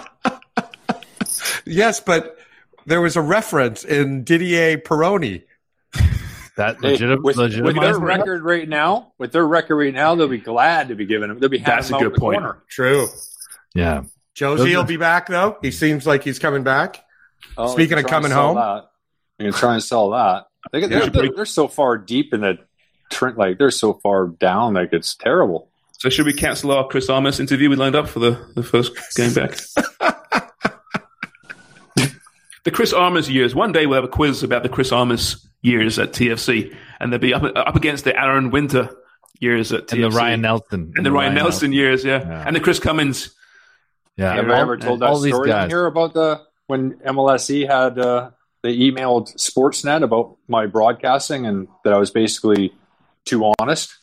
Yes, but there was a reference in Didier Peroni. That Hey, legit- with, with their it? record right now, with their record right now, they'll be glad to be giving them. They'll be That's a good point. corner. True. Yeah. Jozy Those will are- be back though. He seems like he's coming back. Oh, Speaking of can try and coming home. that. They can try and sell that. They, Yeah. they're, they're, they're so far deep in the trend, like they're so far down, like it's terrible. So should we cancel our Chris Armas interview we lined up for the, the first game back? the Chris Armas years. One day we'll have a quiz about the Chris Armas years at TFC, and they'll be up, up against the Aron Winter years at TFC. And the Ryan Nelsen. and the Ryan Nelsen years, yeah. Yeah. and the Chris Cummins. Yeah. Have I ever told that all story guys. in here about the when MLSE had uh, they emailed Sportsnet about my broadcasting and that I was basically too honest.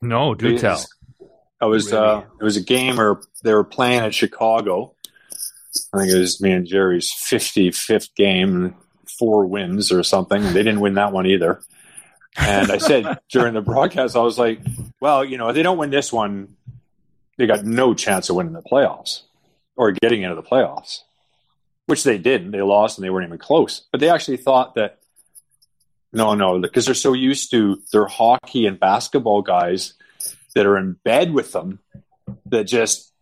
No, do Because tell. I was uh, it was a game where they were playing at Chicago. I think it was me and Jerry's fifty fifth game, four wins or something. They didn't win that one either. And I said during the broadcast, I was like, "Well, you know, if they don't win this one, they got no chance of winning the playoffs or getting into the playoffs." Which they didn't. They lost, and they weren't even close. But they actually thought that no, no, because they're so used to their hockey and basketball guys that are in bed with them that just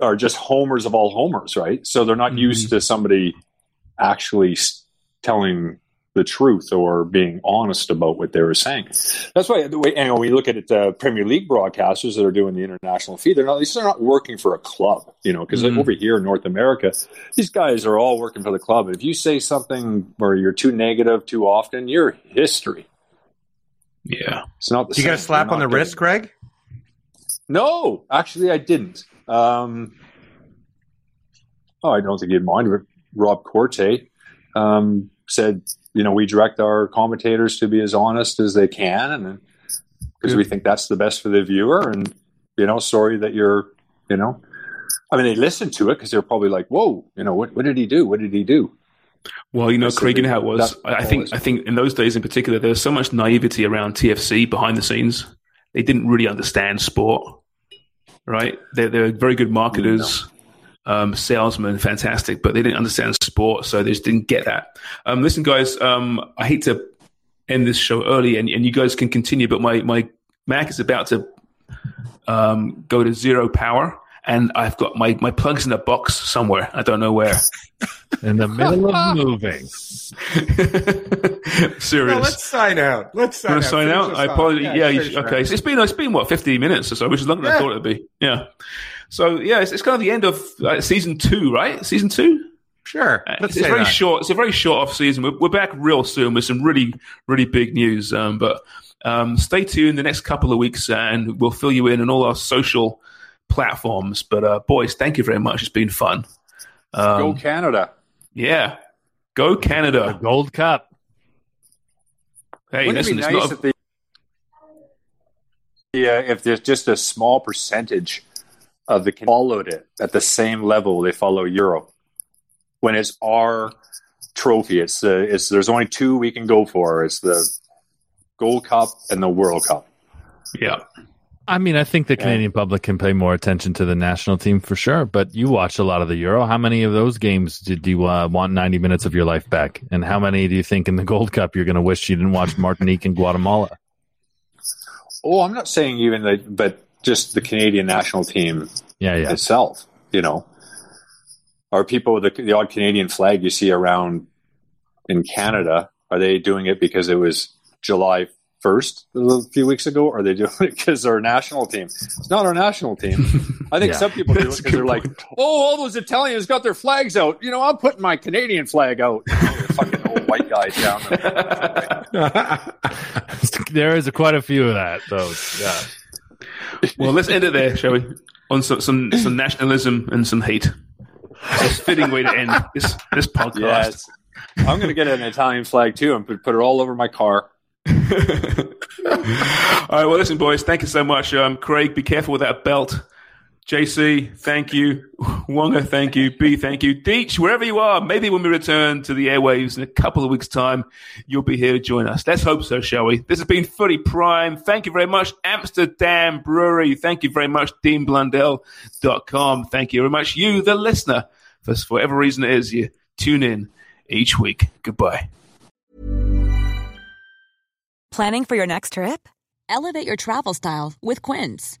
are just homers of all homers, right? So they're not mm-hmm. used to somebody actually telling the truth or being honest about what they were saying. That's why, the way, and when we look at it, uh, Premier League broadcasters that are doing the international feed, they're not, they're not working for a club, you know, because Mhm. over here in North America, these guys are all working for the club. If you say something where you're too negative too often, you're history. Yeah. It's not the Do you get a slap on the not getting- wrist, Greg? no, actually, I didn't. Um, oh, I don't think you'd mind. Rob Corte um, said, you know, we direct our commentators to be as honest as they can, and because we think that's the best for the viewer. And you know, sorry that you're, you know, I mean, they listen to it because they're probably like, whoa, you know, what, what did he do? What did he do? Well, you know, So Craig, you they- know how it was. I I think, I think in those days in particular, there was so much naivety around TFC behind the scenes. They didn't really understand sport, right? They're, they're very good marketers, um, salesmen, fantastic, but they didn't understand sport, so they just didn't get that. Um, listen, guys, um, I hate to end this show early, and, and you guys can continue, but my my Mac is about to um, go to zero power. And I've got my, my plugs in a box somewhere. I don't know where. In the middle of moving. Serious. No, let's sign out. Let's sign out. sign out? I off. apologize. Yeah, you should- okay. out. So it's been it's been what fifteen minutes or so, which is longer than I thought it'd be. Yeah. So yeah, it's, it's kind of the end of uh, season two, right? Season two. Sure. Uh, Let's it's very that. short. It's a very short off season. We're, we're back real soon with some really really big news. Um, but um, stay tuned the next couple of weeks, and we'll fill you in on all our social platforms. But uh, boys, thank you very much. It's been fun. Um, Go Canada! yeah, go The Canada. Gold Cup. Hey, Wouldn't listen, it be it's nice not. if the yeah, if there's just a small percentage of the followed it at the same level they follow Euro, when it's our trophy, it's the it's there's only two we can go for. It's the Gold Cup and the World Cup. yeah. I mean, I think the Canadian public can pay more attention to the national team for sure. But you watched a lot of the Euro. How many of those games did you uh, want 90 minutes of your life back? And how many do you think in the Gold Cup you're going to wish you didn't watch Martinique and Guatemala? Oh, I'm not saying even that, but just the Canadian national team Yeah, yeah. itself. You know, are people with the, the odd Canadian flag you see around in Canada Are they doing it because it was July first a few weeks ago? Or are they doing it because our national team? It's not our national team. I think Yeah. some people do it because they're like, "Oh, all those Italians got their flags out. You know, I'm putting my Canadian flag out." You know, fucking old white guys down there. there is quite a few of that, though. Yeah. Well, let's end it there, shall we? On some some, some nationalism and some hate. It's a fitting way to end this this podcast. Yes. I'm going to get an Italian flag too and put, put it all over my car. All right, well, listen, boys, thank you so much. Um, Craig, be careful with that belt. JC, thank you. Wonger, thank you. B, thank you. Deech, wherever you are, maybe when we return to the airwaves in a couple of weeks' time, you'll be here to join us. Let's hope so, shall we? This has been Footy Prime. Thank you very much, Amsterdam Brewery. Thank you very much, DeanBlundell.com. Thank you very much, you, the listener, for whatever reason it is you tune in each week. Goodbye. Planning for your next trip? Elevate your travel style with Quince.